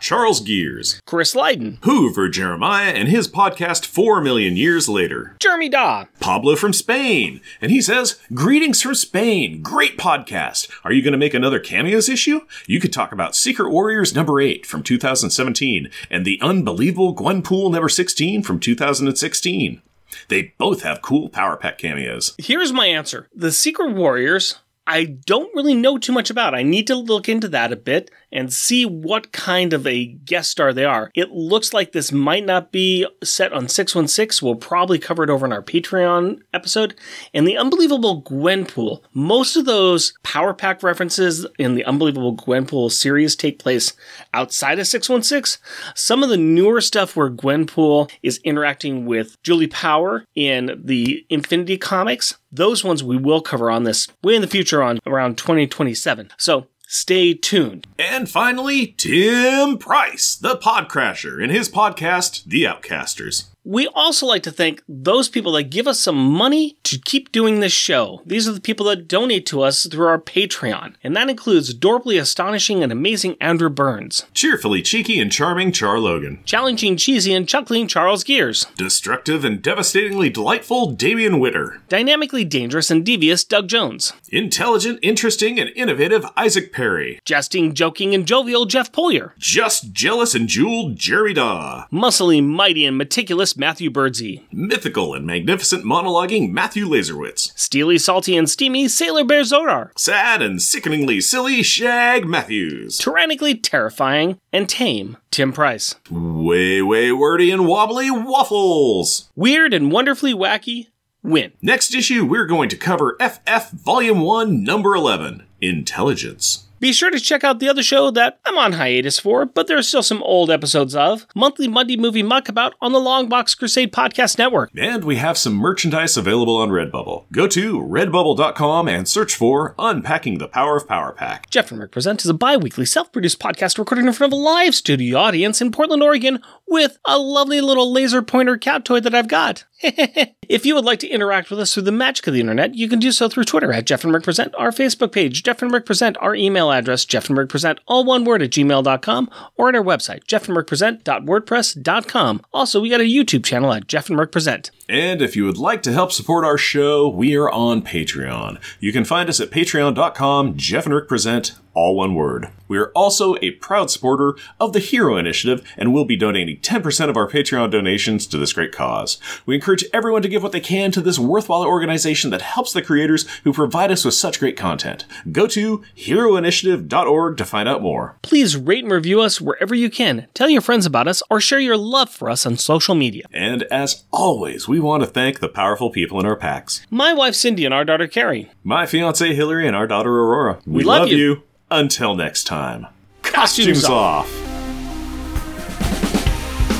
Charles Gears, Chris Lydon, Hoover Jeremiah, and his podcast Four Million Years Later. Jeremy Daw, Pablo from Spain, and he says, Greetings from Spain. Great podcast. Are you going to make another cameos issue? You could talk about Secret Warriors number 8 from 2017 and the unbelievable Gwenpool number 16 from 2016. They both have cool Power Pack cameos. Here's my answer. The Secret Warriors, I don't really know too much about. I need to look into that a bit and see what kind of a guest star they are. It looks like this might not be set on 616. We'll probably cover it over in our Patreon episode. And the Unbelievable Gwenpool. Most of those Power Pack references in the Unbelievable Gwenpool series take place outside of 616. Some of the newer stuff where Gwenpool is interacting with Julie Power in the Infinity comics, those ones we will cover on this way in the future on around 2027. So stay tuned. And finally, Tim Price, the Podcrasher, in his podcast, The Outcasters. We also like to thank those people that give us some money to keep doing this show. These are the people that donate to us through our Patreon, and that includes adorably astonishing and amazing Andrew Burns, Cheerfully cheeky and charming Char Logan. challenging cheesy and chuckling Charles Gears, Destructive and devastatingly delightful Damian Witter. dynamically dangerous and devious Doug Jones, Intelligent, interesting, and innovative Isaac Perry. jesting, joking, and jovial Jeff Polier, Just jealous and jeweled Jerry Daw. muscly, mighty, and meticulous Matthew Birdsey, Mythical and magnificent monologuing Matthew Laserwitz. steely, salty, and steamy Sailor Bear Zodar, Sad and sickeningly silly Shag Matthews. tyrannically terrifying and tame Tim Price, Way, way wordy and wobbly Waffles. weird and wonderfully wacky Win. Next issue, we're going to cover FF Volume 1, Number 11 Intelligence. Be sure to check out the other show that I'm on hiatus for, but there are still some old episodes of Monthly Monday Movie Muckabout on the Longbox Crusade Podcast Network. And we have some merchandise available on Redbubble. Go to redbubble.com and search for Unpacking the Power of Power Pack. Jeff and Rick Present is a bi weekly self produced podcast recorded in front of a live studio audience in Portland, Oregon, with a lovely little laser pointer cat toy that I've got. (laughs) if you would like to interact with us through the magic of the internet, you can do so through Twitter at Jeff and Rick Present, our Facebook page, Jeff and Rick Present, our email address, Jeff and Rick Present, all one word at gmail.com, or at our website, jeffandrickpresent.wordpress.com. Also, we got a YouTube channel at Jeff and Rick Present. And if you would like to help support our show, we are on Patreon. You can find us at patreon.com, Jeff and Rick Present, all one word. We are also a proud supporter of the Hero Initiative and will be donating 10% of our Patreon donations to this great cause. We encourage everyone to give what they can to this worthwhile organization that helps the creators who provide us with such great content. Go to heroinitiative.org to find out more. Please rate and review us wherever you can. Tell your friends about us or share your love for us on social media. And as always, we want to thank the powerful people in our packs. My wife Cindy and our daughter Carrie. My fiance Hillary and our daughter Aurora. We, love you. Until next time. Costumes off.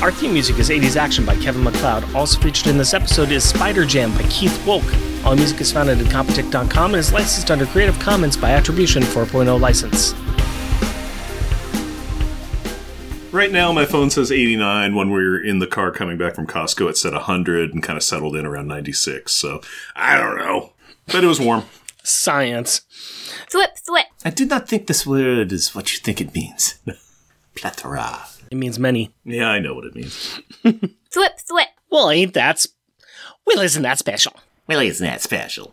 Our theme music is 80s Action by Kevin MacLeod. Also featured in this episode is Spider Jam by Keith Wolk. All music is found at Incompetech.com and is licensed under Creative Commons by Attribution 4.0 license. Right now, my phone says 89. When we were in the car coming back from Costco, it said 100 and kind of settled in around 96. So I don't know. But it was warm. Science. Thwip, thwip. I do not think this word is what you think it means. (laughs) Plethora. It means many. Yeah, I know what it means. Thwip, thwip. Well, ain't that. Sp- well, isn't that special? Well, isn't that special?